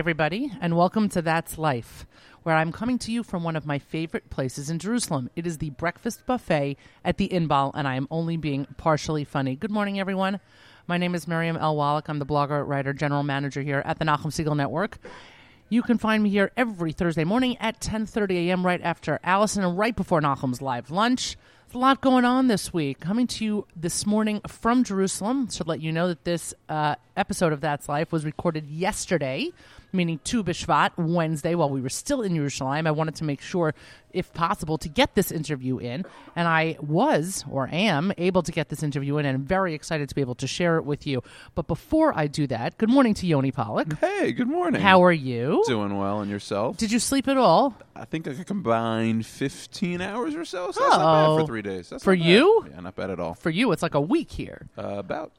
Everybody, and welcome to That's Life, where I'm coming to you from one of my favorite places in Jerusalem. It is the breakfast buffet at the Inbal, and I am only being partially funny. Good morning, everyone. My name is Miriam L. Wallach. I'm the blogger, writer, general manager here at the Nachum Segal Network. You can find me here every Thursday morning at 10:30 a.m. right after Allison and right before Nachum's live lunch. A lot going on this week. Coming to you this morning from Jerusalem. Should let you know that this uh, episode of That's Life was recorded yesterday, meaning Tu B'Shvat, Wednesday, while we were still in Jerusalem. I wanted to make sure, if possible, to get this interview in, and I was or am able to get this interview in, and I'm very excited to be able to share it with you. But before I do that, good morning to Yoni Pollock. Hey, good morning. How are you? Doing well, and yourself? Did you sleep at all? I think I combined 15 hours or so. So that's not bad Oh. for three days. That's For not bad. you? Yeah, not bad at all. For you, it's like a week here. Uh, about.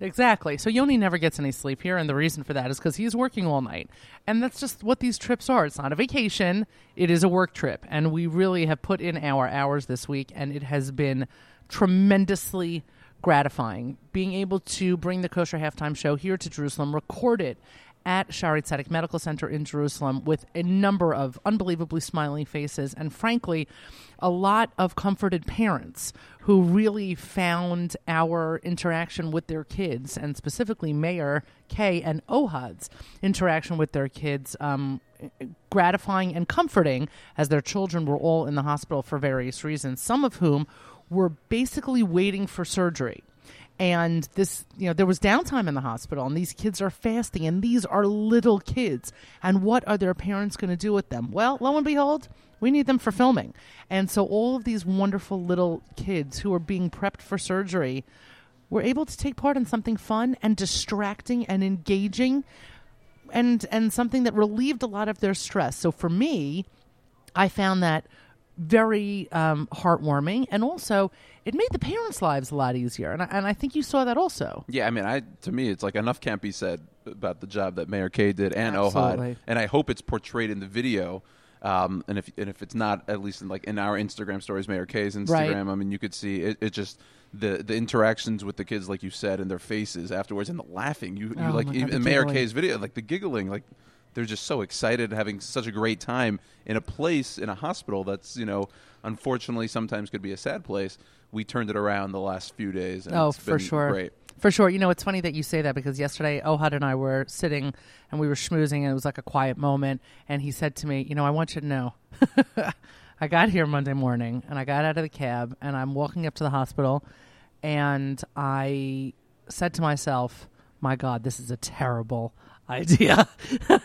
Exactly. So Yoni never gets any sleep here, and the reason for that is because he's working all night. And that's just what these trips are. It's not a vacation, it is a work trip. And we really have put in our hours this week, and it has been tremendously gratifying being able to bring the Kosher Halftime Show here to Jerusalem, record it at Shaare Zedek Medical Center in Jerusalem with a number of unbelievably smiling faces and, frankly, a lot of comforted parents who really found our interaction with their kids and specifically Meir Kay and Ohad's interaction with their kids um, gratifying and comforting as their children were all in the hospital for various reasons, some of whom were basically waiting for surgery and this you know there was downtime in the hospital and these kids are fasting and these are little kids and what are their parents going to do with them? Well lo and behold we need them for filming. And so all of these wonderful little kids who are being prepped for surgery were able to take part in something fun and distracting and engaging and and something that relieved a lot of their stress. So for me i found that very um, heartwarming and also it made the parents lives a lot easier and I, and I think you saw that also Yeah, I mean, I to me, it's like enough can't be said about the job that Meir Kay did and Absolutely. Ohad, and I hope it's portrayed in the video. Um, and if and if it's not, at least in like in our Instagram stories, Meir Kay's Instagram, Right. I mean, you could see it, it just the the interactions with the kids, like you said, and their faces afterwards, and the laughing. You you Oh like God, even in Meir giggling. Kay's video, like the giggling, like they're just so excited, having such a great time in a place in a hospital that's you know unfortunately sometimes could be a sad place. We turned it around the last few days. And Oh, it's for been sure. Great. For sure. You know, it's funny that you say that because yesterday Ohad and I were sitting and we were schmoozing and it was like a quiet moment. And he said to me, You know, I want you to know. I got here Monday morning and I got out of the cab and I'm walking up to the hospital and I said to myself, My God, this is a terrible idea.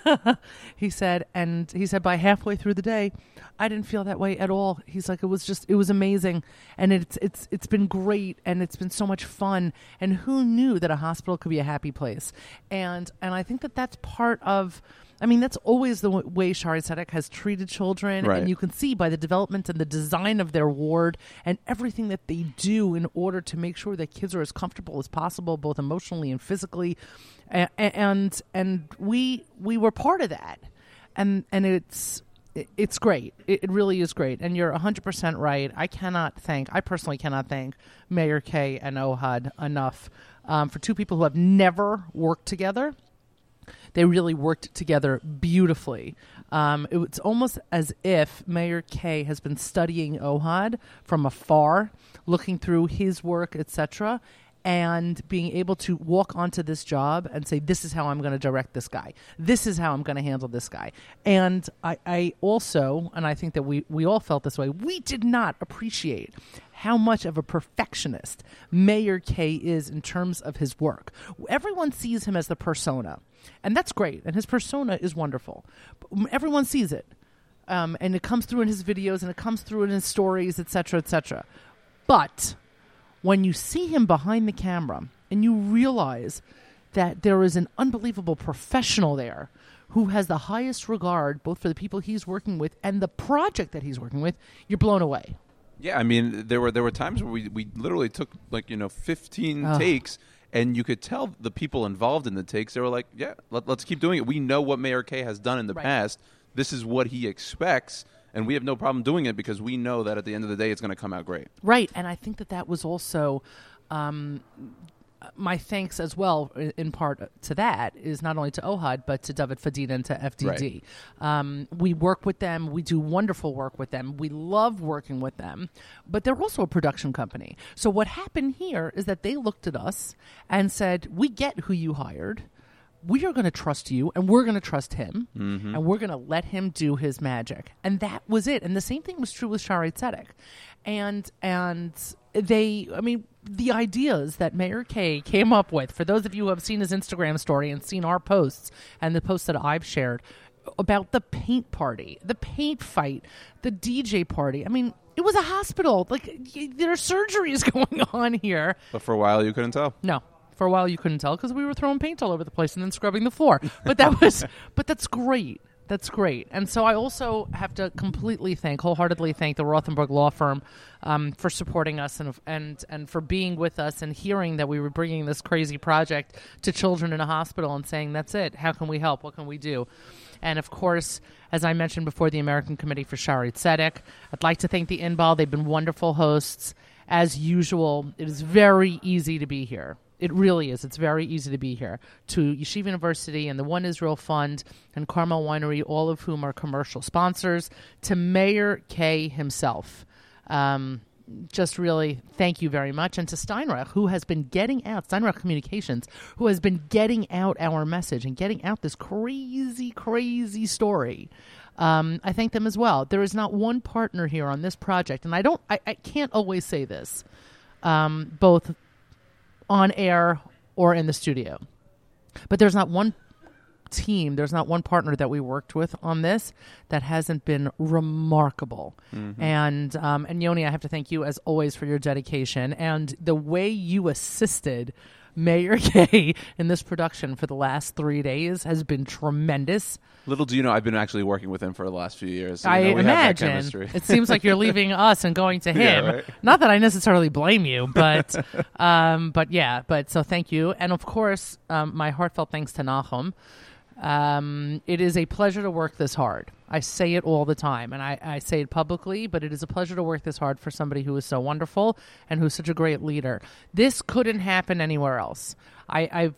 he said, and he said by halfway through the day, I didn't feel that way at all. He's like, it was just, it was amazing, and it's it's it's been great, and it's been so much fun. And who knew that a hospital could be a happy place? And and I think that that's part of. I mean, that's always the w- way Shaare Zedek has treated children, Right. and you can see by the development and the design of their ward and everything that they do in order to make sure that kids are as comfortable as possible, both emotionally and physically. A- a- And and we we were part of that, and and it's it's great. It, really is great, and you're 100 percent right. I cannot thank. I personally cannot thank Meir Kay and Ohad enough um, for two people who have never worked together they really worked together beautifully. Um, it was almost as if Meir Kay has been studying Ohad from afar, looking through his work, etc., and being able to walk onto this job and say, "This is how I'm going to direct this guy. This is how I'm going to handle this guy." And I, I also, and I think that we we all felt this way. We did not appreciate how much of a perfectionist Meir Kay is in terms of his work. Everyone sees him as the persona, and that's great, and his persona is wonderful. But everyone sees it, um, and it comes through in his videos, and it comes through in his stories, etc., etc. But when you see him behind the camera, and you realize that there is an unbelievable professional there who has the highest regard both for the people he's working with and the project that he's working with, you're blown away. Yeah, I mean, there were there were times where we we literally took like you know fifteen takes, and you could tell the people involved in the takes. They were like, "Yeah, let, us keep doing it. We know what Meir Kay has done in the Right. past. This is what he expects, and we have no problem doing it because we know that at the end of the day, it's going to come out great." Right, and I think that that was also um, my thanks as well, in part to that, is not only to Ohad but to David Fadina and to FDD. Um, we work with them. We do wonderful work with them. We love working with them, but they're also a production company. So what happened here is that they looked at us and said, "We get who you hired." We are going to trust you and we're going to trust him mm-hmm. and we're going to let him do his magic. And that was it. And the same thing was true with Shaare Zedek. And and they i mean the ideas that Meir Kay came up with for those of you who have seen his instagram story and seen our posts and the posts that i've shared about the paint party the paint fight the dj party. I mean it was a hospital. Like y- there are surgeries going on here. But for a while, you couldn't tell. no. For a while you couldn't tell because we were throwing paint all over the place and then scrubbing the floor. But that was but that's great. That's great. And so I also have to completely thank, wholeheartedly thank the Rothenberg Law Firm um, for supporting us and, and and for being with us and hearing that we were bringing this crazy project to children in a hospital and saying, "That's it. How can we help? What can we do?" And of course, as I mentioned before, the American Committee for Shaare Zedek. I'd like to thank the Inbal. They've been wonderful hosts. As usual, it is very easy to be here. It really is. It's very easy to be here. To Yeshiva University and the One Israel Fund and Carmel Winery, all of whom are commercial sponsors, to Meir Kay himself. Um, just really thank you very much. And to Steinreich, who has been getting out, Steinreich Communications, who has been getting out our message and getting out this crazy, crazy story. Um, I thank them as well. There is not one partner here on this project, and I don't, I, I can't always say this, um, both on air or in the studio. But there's not one team, there's not one partner that we worked with on this that hasn't been remarkable. And um, and Yoni, I have to thank you as always for your dedication and the way you assisted Meir Kay in this production for the last three days has been tremendous. Little do you know, I've been actually working with him for the last few years. so, I know, we have that imagine it seems like you're leaving us and going to Yeah, him. right. Not that I necessarily blame you, but um, but yeah, but so thank you, and of course, um, my heartfelt thanks to Nahum. Um, it is a pleasure to work this hard. I say it all the time, and I, I say it publicly, but it is a pleasure to work this hard for somebody who is so wonderful and who's such a great leader. This couldn't happen anywhere else. I, I've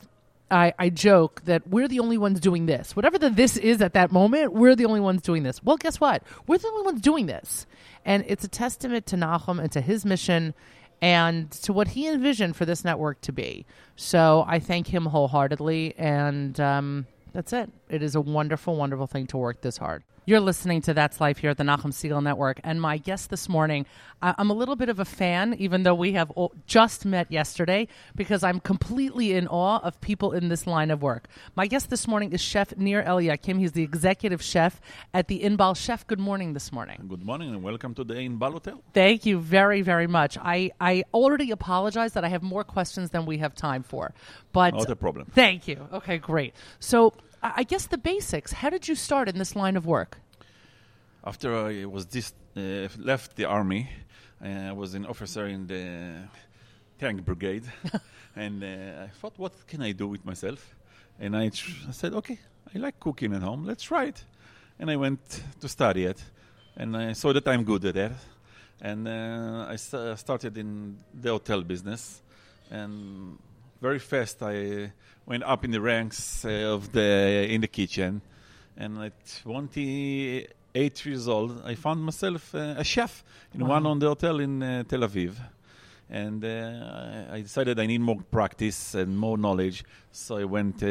I, I joke that we're the only ones doing this. Whatever the this is at that moment, we're the only ones doing this. Well, guess what? We're the only ones doing this. And it's a testament to Nahum and to his mission and to what he envisioned for this network to be. So I thank him wholeheartedly. And um, that's it. It is a wonderful, wonderful thing to work this hard. You're listening to That's Life here at the Nachum Segal Network. And my guest this morning, I- I'm a little bit of a fan, even though we have o- just met yesterday, because I'm completely in awe of people in this line of work. My guest this morning is Chef Nir Eliakim. He's the executive chef at the Inbal Chef. Good morning this morning. Good morning and welcome to the Inbal Hotel. Thank you very, very much. I, I already apologize that I have more questions than we have time for. But Not a problem. Thank you. Okay, great. So I guess the basics. How did you start in this line of work? After I was dis- uh, left the army, uh, I was an officer in the tank brigade, and uh, I thought, what can I do with myself? And I, tr- I said, okay, I like cooking at home. Let's try it. And I went to study it, and I saw that I'm good at it. And uh, I st- started in the hotel business, and very fast I went up in the ranks uh, of the in the kitchen. And at 28 years old, I found myself uh, a chef in Wow. one on the hotel in uh, Tel Aviv. And uh, I decided I need more practice and more knowledge. So I went uh,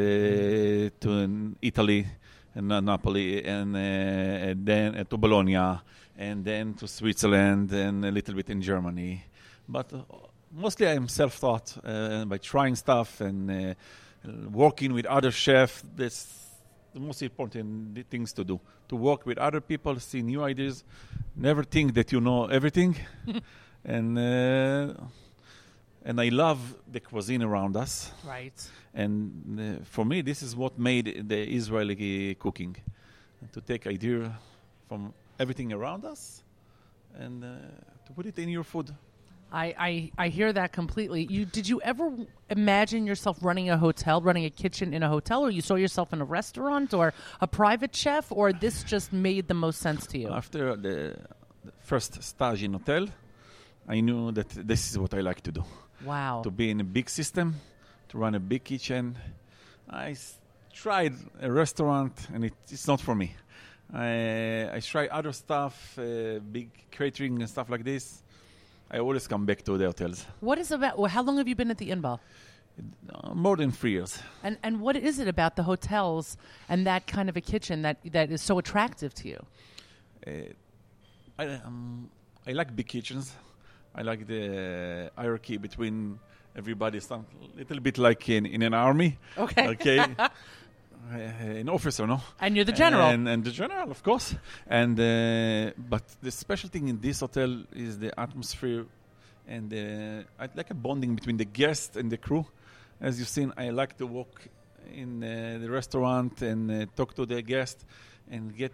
to Italy and uh, Napoli and, uh, and then uh, to Bologna and then to Switzerland and a little bit in Germany. But uh, mostly I'm self-taught uh, by trying stuff and uh, working with other chefs. That's the most important things to do. To work with other people, see new ideas. Never think that you know everything. and uh, and I love the cuisine around us. Right. And uh, for me, this is what made the Israeli cooking. To take idea from everything around us and uh, to put it in your food. I, I, I hear that completely. You did you ever imagine yourself running a hotel, running a kitchen in a hotel, or you saw yourself in a restaurant or a private chef, or this just made the most sense to you? After the, the first stage in hotel, I knew that this is what I like to do. wow. To be in a big system, to run a big kitchen. I s- tried a restaurant, and it, it's not for me. I, I try other stuff, uh, big catering and stuff like this. I always come back to the hotels. What is about? well, How long have you been at the Inbal? Uh, more than three years. And and what is it about the hotels and that kind of a kitchen that that is so attractive to you? Uh, I, um, I like big kitchens. I like the hierarchy between everybody. Some little bit like in, in an army. Okay. Okay. uh, an officer, no? And you're the general. And, and the general, of course. And uh, but the special thing in this hotel is the atmosphere, and uh, I like a bonding between the guest and the crew. As you've seen, I like to walk in uh, the restaurant and uh, talk to the guest and get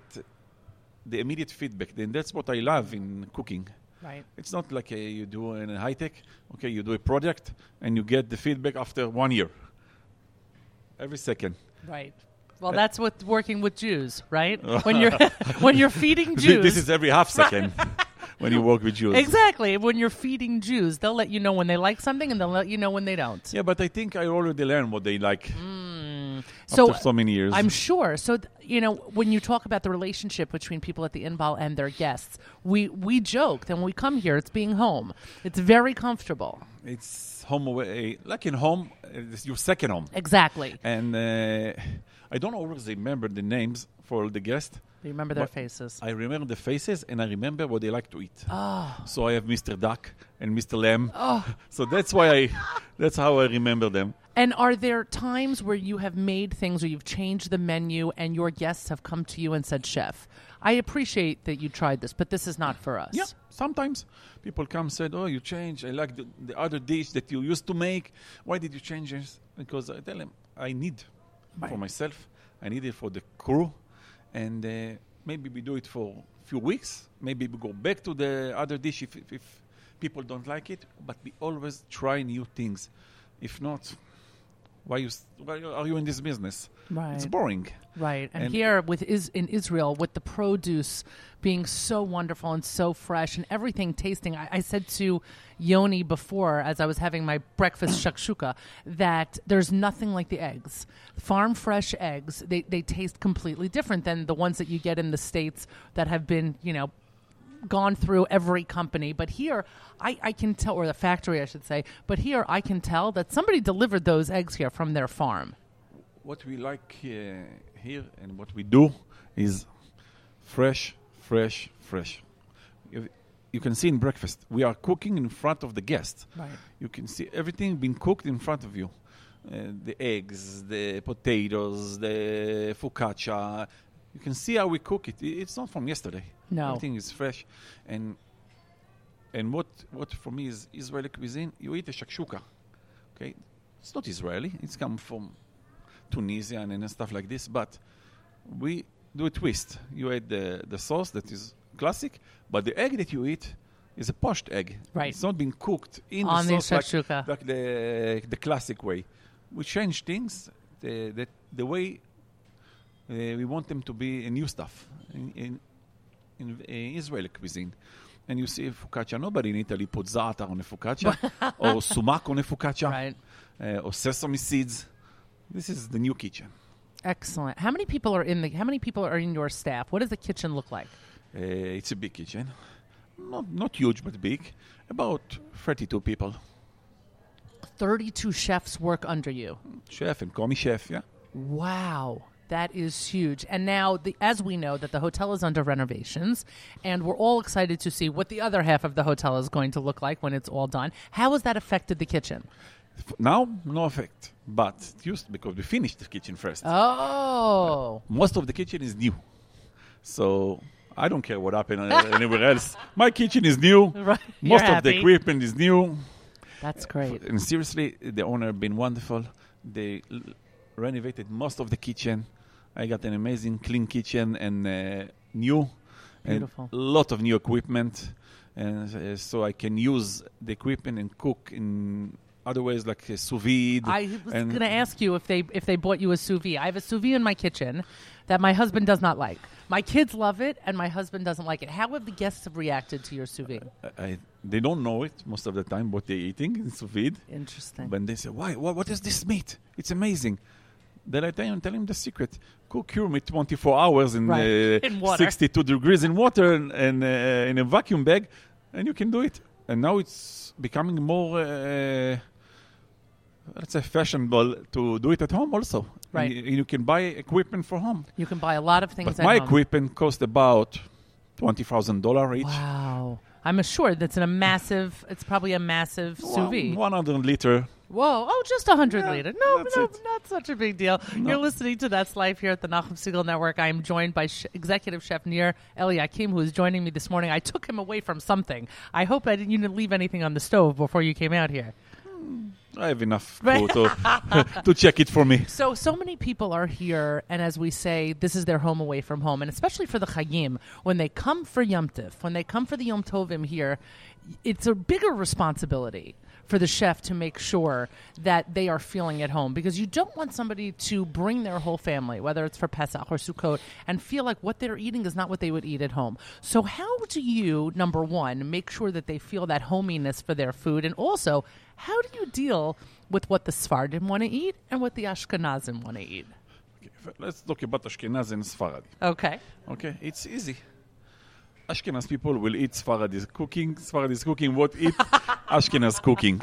the immediate feedback. Then that's what I love in cooking. right. It's not like uh, you do in a high tech. Okay, you do a project and you get the feedback after one year. Every second. Right. Well, Uh, that's what working with Jews, right? when you're when you're feeding Jews. This is every half second when you work with Jews. exactly when you're feeding Jews, they'll let you know when they like something, and they'll let you know when they don't. Yeah, but I think I already learned what they like Mm. So after so many years. I'm sure. So th- you know, when you talk about the relationship between people at the Inbal and their guests, we we joke that when we come here, it's being home. It's very comfortable. it's home away, like in home, it's your second home. Exactly. And uh, I don't always remember the names for the guests. You remember their But faces. I remember the faces and I remember what they like to eat. Oh, So I have Mr. Duck and Mr. Lamb. oh. So that's why I, that's how I remember them. And are there times where you have made things or you've changed the menu and your guests have come to you and said, Chef, I appreciate that you tried this, but this is not for us? Yeah, sometimes people come said, "Oh, you changed. I like the, the other dish that you used to make. Why did you change this?" Because I tell them I need for myself. I need it for the crew, and uh, maybe we do it for a few weeks. Maybe we go back to the other dish if, if, if people don't like it. But we always try new things. If not, why you why are you in this business? Right. It's boring. Right. And, And- here with is in Israel with the produce being so wonderful and so fresh and everything tasting. I, I said to Yoni before as I was having my breakfast shakshuka that there's nothing like the eggs. Farm fresh eggs, they, they taste completely different than the ones that you get in the States that have been, you know, gone through every company. But here I, I can tell or the factory I should say, but here I can tell that somebody delivered those eggs here from their farm. what we like uh, here and what we do is fresh, fresh, fresh. You, you can see in breakfast, we are cooking in front of the guest. Right. You can see everything being cooked in front of you. Uh, the eggs, the potatoes, the focaccia. You can see how we cook it. I- It's not from yesterday. No. Everything is fresh. And and what what for me is Israeli cuisine, you eat a shakshuka. Okay? It's not Israeli. It's come from Tunisia and stuff like this, but we do a twist. You add the, the sauce that is classic, but the egg that you eat is a poached egg. Right. It's not being cooked in On the the sauce like, shakshuka. like the the classic way. We change things the the, the way we want them to be a new stuff in in, in uh, Israeli cuisine. And you see focaccia. Nobody in Italy puts za'atar on a focaccia or sumac on a focaccia Right. uh, or sesame seeds. This is the new kitchen. Excellent. How many people are in the? How many people are in your staff? What does the kitchen look like? Uh, it's a big kitchen, not not huge but big. About thirty-two people. Thirty-two chefs work under you. Chef and commis chef, yeah. Wow, that is huge. And now, the, as we know, that the hotel is under renovations, and we're all excited to see what the other half of the hotel is going to look like when it's all done. How has that affected the kitchen? Now, no effect, but it used because we finished the kitchen first. Oh, Most of the kitchen is new, so I don't care what happened uh, anywhere else. My kitchen is new. right. Most You're of the equipment is new. That's great. And seriously, the owner been wonderful. They l- renovated most of the kitchen. I got an amazing clean kitchen and uh, new, Beautiful. and a lot of new equipment, and uh, so I can use the equipment and cook in other ways like uh, sous vide. I was going to ask you if they if they bought you a sous vide. I have a sous vide in my kitchen that my husband does not like. My kids love it, and my husband doesn't like it. How have the guests have reacted to your sous vide? I, I- they don't know it most of the time what they're eating in sous vide. Interesting. When they say, "Why? What, what is this meat? It's amazing." Then I tell him, tell him the secret: cook your meat 24 hours in, Right. uh, In 62 degrees in water and, and uh, in a vacuum bag, and you can do it. And now it's becoming more, uh, let's say, fashionable to do it at home also. Right. You, you can buy equipment for home. you can buy a lot of things. But at my home. equipment cost about twenty thousand dollar each. Wow. I'm sure that's in a massive. It's probably a massive sous vide. One hundred liter. Whoa! Oh, just a hundred Yeah, liter. No, no, it. not such a big deal. You're listening to That's Life here at the Nachum Segal Network. I am joined by sh- executive chef Nir Eliakim, who is joining me this morning. I took him away from something. I hope I didn't, you didn't leave anything on the stove before you came out here. Hmm, I have enough to, to check it for me. So, so many people are here, and as we say, this is their home away from home, and especially for the Chayim, when they come for Yom Tif, when they come for the Yom Tovim here, it's a bigger responsibility for the chef to make sure that they are feeling at home because you don't want somebody to bring their whole family, whether it's for Pesach or Sukkot, and feel like what they're eating is not what they would eat at home. So, how do you, number one, make sure that they feel that hominess for their food, and also, how do you deal with what the Sfardim want to eat and what the Ashkenazim want to eat? Okay, let's talk about Ashkenaz and. Okay. Okay, it's easy. Ashkenaz people will eat Sfaradi's cooking. Sfaradi's cooking what eat Ashkenaz cooking.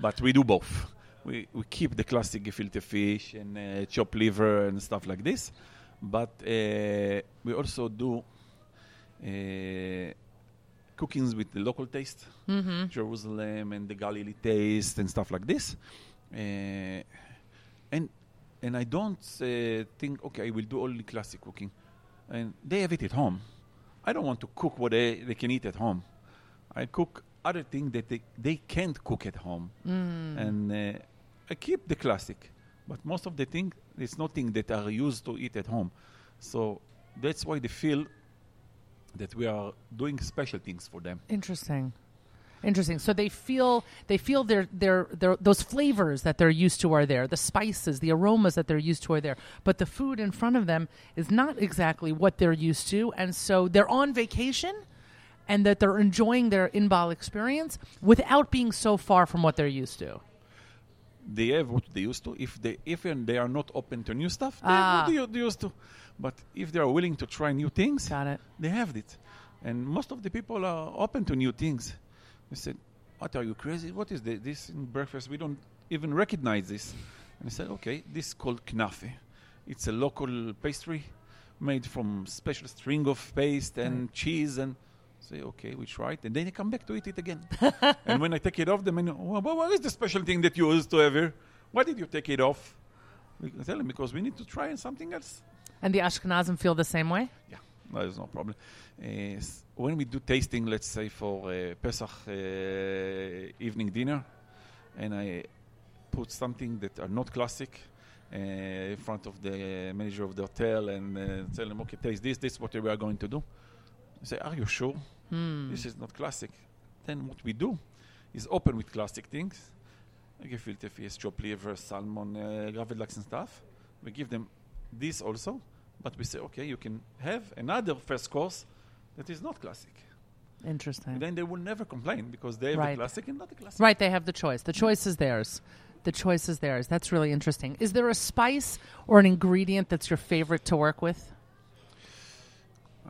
But we do both. We, we keep the classic gefilte fish and uh, chopped liver and stuff like this. But uh, we also do uh, cookings with the local taste, Jerusalem and the Galilee taste and stuff like this. Uh, and and I don't uh, think okay, I will do only classic cooking. And they have it at home. I don't want to cook what they, they can eat at home. I cook other things that they, they can't cook at home. And uh, I keep the classic. But most of the things, it's nothing that are used to eat at home. So that's why they feel that we are doing special things for them. Interesting. Interesting. So they feel they feel their, their their those flavors that they're used to are there, the spices, the aromas that they're used to are there, but the food in front of them is not exactly what they're used to, and so they're on vacation, and that they're enjoying their inbal experience without being so far from what they're used to. they have what they used to. If they if they are not open to new stuff, they Ah. have what they used to. But if they are willing to try new things, Got it. they have it. And most of the people are open to new things. They said, "What are you crazy? What is this in breakfast? We don't even recognize this." And I said, "Okay, this is called knafe. It's a local pastry made from special string of paste and mm. cheese and." Say okay, we try it, and then they come back to eat it again. and when I take it off, the menu, well, what is the special thing that you used to ever? Why did you take it off? We can tell them because we need to try something else. And the Ashkenazim feel the same way. Yeah, no, there's no problem. Uh, when we do tasting, let's say for uh, Pesach uh, evening dinner, and I put something that are not classic uh, in front of the manager of the hotel and uh, tell them, okay, taste this, this is what we are going to do. I say, are you sure? This is not classic. Then what we do is open with classic things. Like gefilte fish, chopped liver, salmon, uh, gravid and stuff. We give them this also, but we say, okay, you can have another first course that is not classic. Interesting. And then they will never complain because they have Right. the classic and not the classic. Right, they have the choice. The choice is theirs. The choice is theirs. That's really interesting. Is there a spice or an ingredient that's your favorite to work with?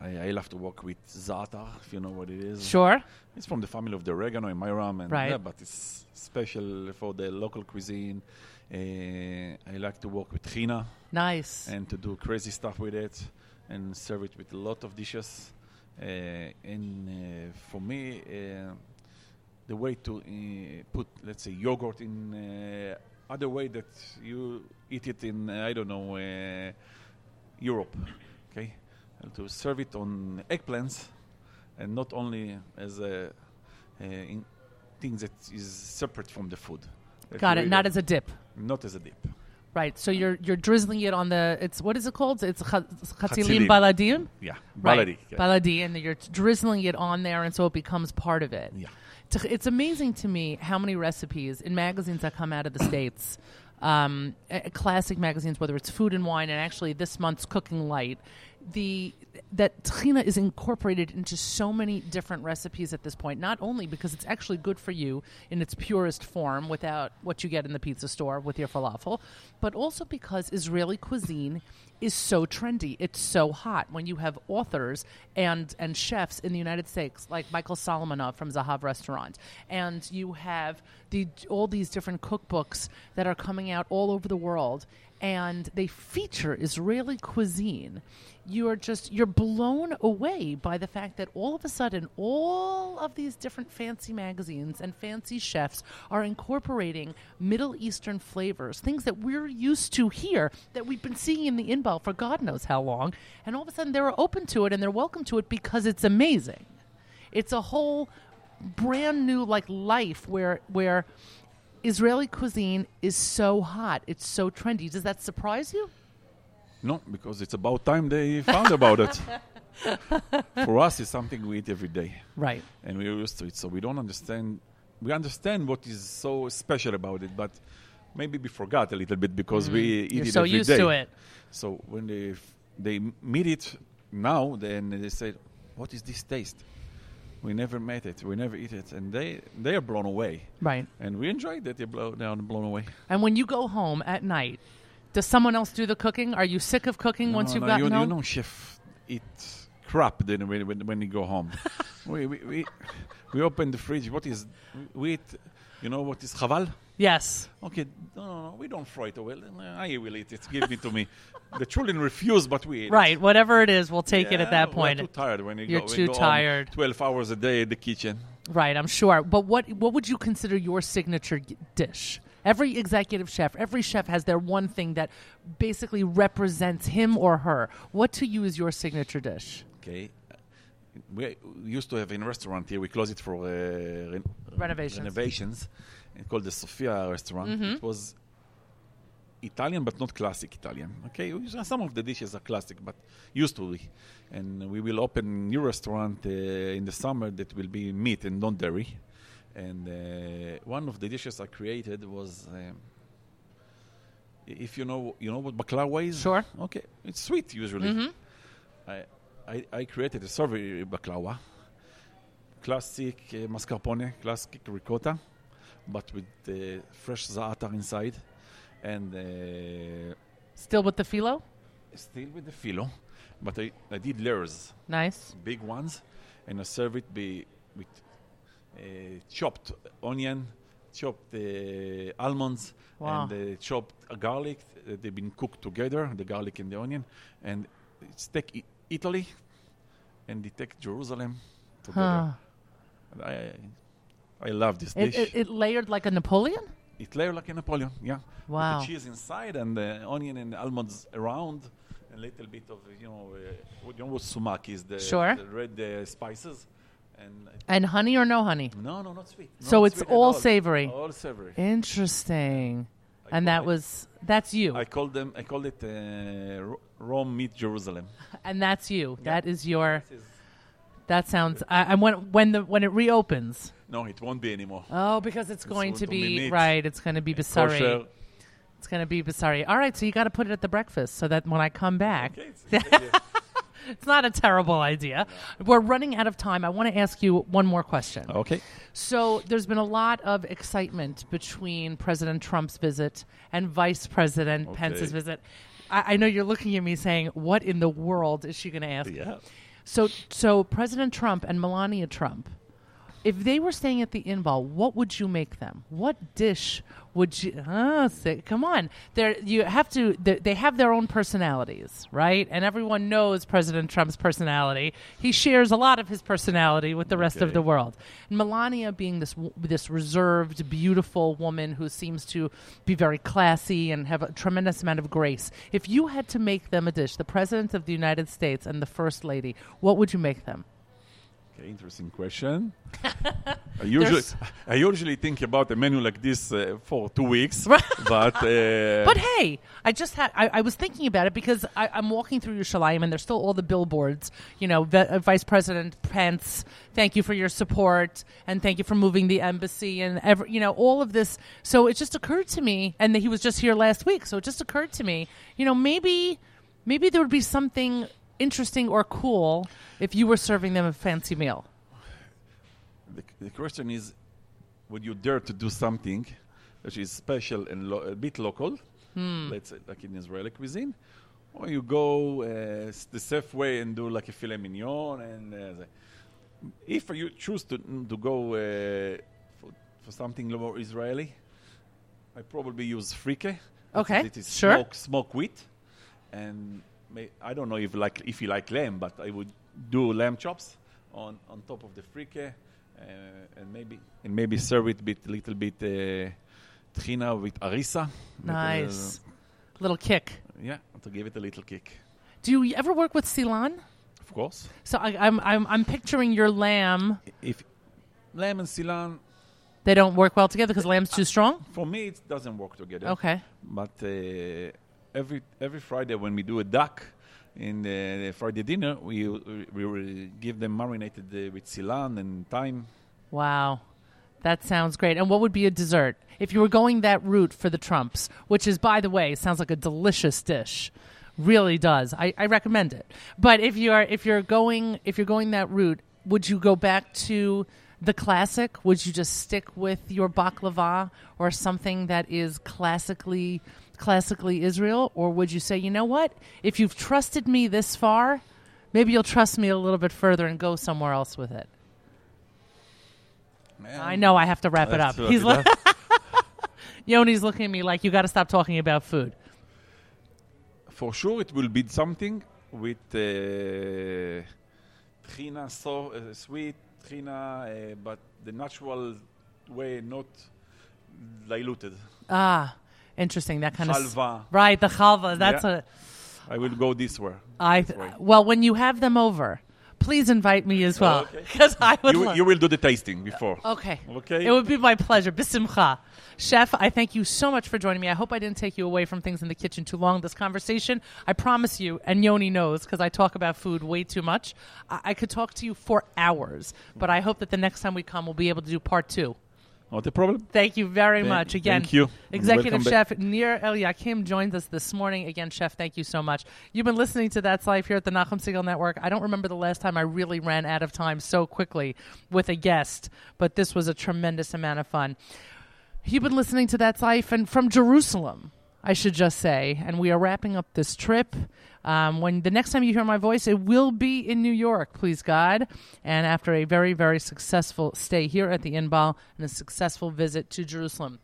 I, I love to work with za'atar, if you know what it is. Sure. It's from the family of the oregano and myram, and Right. yeah, but it's special for the local cuisine. Uh, I like to work with tahina Nice. and to do crazy stuff with it and serve it with a lot of dishes. Uh, and uh, for me, the way to put, let's say, yogurt in other way that you eat it in, I don't know, Europe, okay? To serve it on eggplants and not only as a in thing that is separate from the food. Got it. Not as a dip. not as a dip. Right. So you're you're drizzling it on the it's what is it called? It's cha- chatzilim Chatzilim. baladim. Yeah, baladi. Yeah. Baladi, and you're drizzling it on there, and so it becomes part of it. Yeah. it's amazing to me how many recipes in magazines that come out of the states um, classic magazines whether it's food and wine and actually this month's cooking light the that tahina is incorporated into so many different recipes at this point not only because it's actually good for you in its purest form without what you get in the pizza store with your falafel but also because israeli cuisine is so trendy. It's so hot when you have authors and and chefs in the United States like Michael Solomonov from Zahav Restaurant, and you have the all these different cookbooks that are coming out all over the world, and they feature Israeli cuisine. You're just you're blown away by the fact that all of a sudden all of these different fancy magazines and fancy chefs are incorporating middle eastern flavors things that we're used to here that we've been seeing in the inbal for god knows how long. And all of a sudden they're open to it and they're welcome to it because it's amazing. It's a whole brand new like life where where israeli cuisine is so hot it's so trendy does that surprise you No, because it's about time they found about it. For us, it's something we eat every day, right and we're used to it. So we don't understand. We understand what is so special about it, but maybe we forgot a little bit because we eat Mm. you're it so every used day. to it So when they f- they meet it now, then they say, "What is this taste? We never met it. We never eat it," and they they are blown away, right and we enjoy that they blow they are blown away. And when you go home at night, does someone else do the cooking? Are you sick of cooking once you've no, gotten you, home? You know, chef eat crap then when, when, when you go home. we, we, we, we open the fridge. What is, we eat, you know what is chaval? Yes. Okay, no, no, no, we don't throw it away. I will eat it. Give it to me. the children refuse, but we eat Right. Whatever it is, we'll take it at that point. We're too tired when you You're go, too go home tired. 12 hours a day in the kitchen. Right, I'm sure. But what what would you consider your signature g- dish? Every executive chef, every chef has their one thing that basically represents him or her. What to you is your signature dish? Okay. We used to have in restaurant here. We closed it for uh, ren- Renovations. renovations. It's called the Sofia restaurant. Mm-hmm. It was Italian, but not classic Italian. Okay, some of the dishes are classic, but used to be. And we will open new restaurant uh, in the summer that will be meat and not dairy. And uh, one of the dishes I created was, um, if you know, you know what baklava is. Sure. Okay, it's sweet usually. Mm-hmm. I, I, I created a savory baklava, classic uh, mascarpone, classic ricotta, but with uh, fresh za'atar inside, and uh, Still with the phyllo? still with the filo, but I, I did layers, Nice. big ones, and I serve it be, with uh, chopped onion, chopped uh, almonds, Wow. and uh, chopped garlic. Uh, they've been cooked together, the garlic and the onion, and it's take I- Italy, and they take Jerusalem together. Huh. I, I love this It, dish. it, it layered like a Napoleon? It layered like a Napoleon, yeah. Wow. With the cheese inside and the onion and almonds around, a little bit of you know, uh, what you know what sumac is the, Sure. the red uh, spices, and And honey or no honey? no, no, not sweet. So Not it's sweet at all savory. All savory. Interesting. I And that was that's you. I call them. I call it uh, ro- raw meat Jerusalem. and that's you. Yeah. That is your that sounds I, I when when the when it reopens. no, it won't be anymore. Oh, because it's It's going to be meat. right. It's going to be basari. It's going to be basari. All right, so you got to put it at the breakfast so that when I come back, Okay, it's, it's, not a terrible idea. We're running out of time. I want to ask you one more question. okay. So there's been a lot of excitement between President Trump's visit and Vice President Okay. Pence's visit. I, I know you're looking at me saying, "What in the world is she going to ask?" Yeah. So, so President Trump and Melania Trump, if they were staying at the Inbal, what would you make them? What dish would you? Uh, say, come on, they you have to. They, they have their own personalities, right? And everyone knows President Trump's personality. He shares a lot of his personality with the rest of the world. And Melania, being this this reserved, beautiful woman who seems to be very classy and have a tremendous amount of grace. If you had to make them a dish, the President of the United States and the First Lady, what would you make them? Okay, interesting question. I usually I usually think about a menu like this uh, for two weeks, but uh, But hey, I just had I, I was thinking about it because I, I'm walking through Yerushalayim and there's still all the billboards. You know, v- uh, Vice President Pence, thank you for your support and thank you for moving the embassy and every, you know all of this. So it just occurred to me, and that he was just here last week. So it just occurred to me, you know, maybe maybe there would be something interesting or cool if you were serving them a fancy meal. the, the question is, would you dare to do something which is special and lo- a bit local, Hmm. let's say like in Israeli cuisine, or you go uh, the safe way and do like a filet mignon and uh, if you choose to to go uh, for, for something more Israeli, I probably use freekeh. Okay, it is sure. smoke, smoke wheat, and may, I don't know if like if you like lamb, but I would do lamb chops on on top of the freekeh, uh, and maybe and maybe serve it with a little bit uh, tahina with harissa. with, uh, Nice, little kick. yeah, to give it a little kick. Do you ever work with Silan? Of course, So I, I'm I'm I'm picturing your lamb. if lamb and silan, They don't work well together because lamb's too strong. for me it doesn't work together. Okay. But uh, every every Friday when we do a duck in the Friday dinner, we we, give them marinated uh, with silan and thyme. Wow. That sounds great. And what would be a dessert if you were going that route for the Trumps, which is, by the way, sounds like a delicious dish. Really does. I, I recommend it. But if you are if you're going if you're going that route, would you go back to the classic? Would you just stick with your baklava or something that is classically classically Israel, or would you say, you know what? If you've trusted me this far, maybe you'll trust me a little bit further and go somewhere else with it. I know I have to wrap it up. He's it like. Yoni's looking at me like you got to stop talking about food. For sure, it will be something with uh, tahina, so uh, sweet tahina, uh, but the natural way, not diluted. Ah, interesting. That kind of Halva. right. The chalva. That's Yeah. a. I will go this way. I This way. well, when you have them over, please invite me as well Okay. because I would. You, you will do the tasting before. Okay. Okay. It would be my pleasure. Bisimcha. Chef, I thank you so much for joining me. I hope I didn't take you away from things in the kitchen too long. This conversation, I promise you, and Yoni knows because I talk about food way too much. I-, I could talk to you for hours, but I hope that the next time we come, we'll be able to do part two. Not a problem. Thank you very Thank- much. Again, thank you. Executive Welcome back. Chef Nir Eliakim joins us this morning. Again, Chef, thank you so much. You've been listening to That's Life here at the Nachum Segal Network. I don't remember the last time I really ran out of time so quickly with a guest, but this was a tremendous amount of fun. You've been listening to That's Life and from Jerusalem, I should just say. And we are wrapping up this trip. Um, when the next time you hear my voice, it will be in New York, please God. And after a very, very successful stay here at the Inbal and a successful visit to Jerusalem.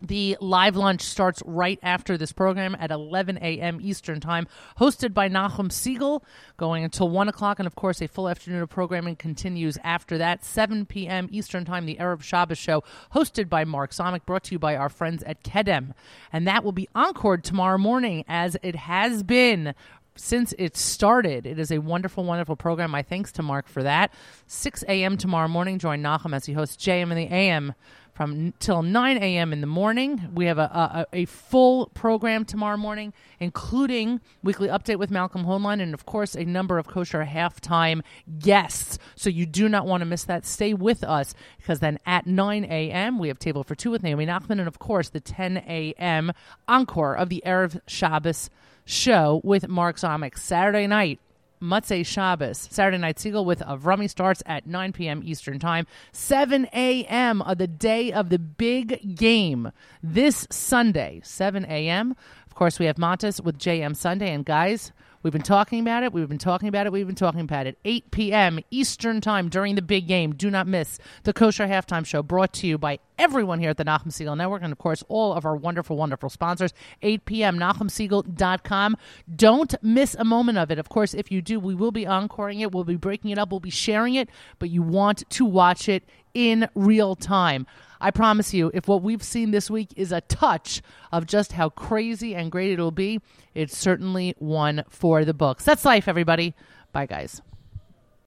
The live lunch starts right after this program at 11 a.m. Eastern Time, hosted by Nahum Segal, going until 1 o'clock. And of course, a full afternoon of programming continues after that. 7 p.m. Eastern Time, the Erev Shabbos show, hosted by Mark Zomick, brought to you by our friends at Kedem. And that will be encored tomorrow morning, as it has been since it started. It is a wonderful, wonderful program. My thanks to Mark for that. 6 a.m. tomorrow morning, join Nachum as he hosts JM in the AM from till 9 a.m. in the morning. We have a, a, a full program tomorrow morning, including weekly update with Malcolm Hoenlein and, of course, a number of kosher halftime guests. So you do not want to miss that. Stay with us because then at 9 a.m. we have Table for Two with Naomi Nachman and, of course, the 10 a.m. encore of the Erev Shabbos show with Mark Zomick Saturday night. Motzei Shabbos, Saturday Night Segal with Avrami starts at 9 p.m. Eastern Time. 7 a.m. of the day of the big game this Sunday, 7 a.m. Of course, we have Montes with JM Sunday. And guys, we've been talking about it. We've been talking about it. We've been talking about it. 8 p.m. Eastern Time during the big game. Do not miss the Kosher Halftime Show brought to you by everyone here at the Nachum Segal Network and, of course, all of our wonderful, wonderful sponsors. 8 p.m. NachumSegal.com. Don't miss a moment of it. Of course, if you do, we will be encoring it. We'll be breaking it up. We'll be sharing it, but you want to watch it in real time. I promise you, if what we've seen this week is a touch of just how crazy and great it'll be, it's certainly one for the books. That's life, everybody. Bye, guys.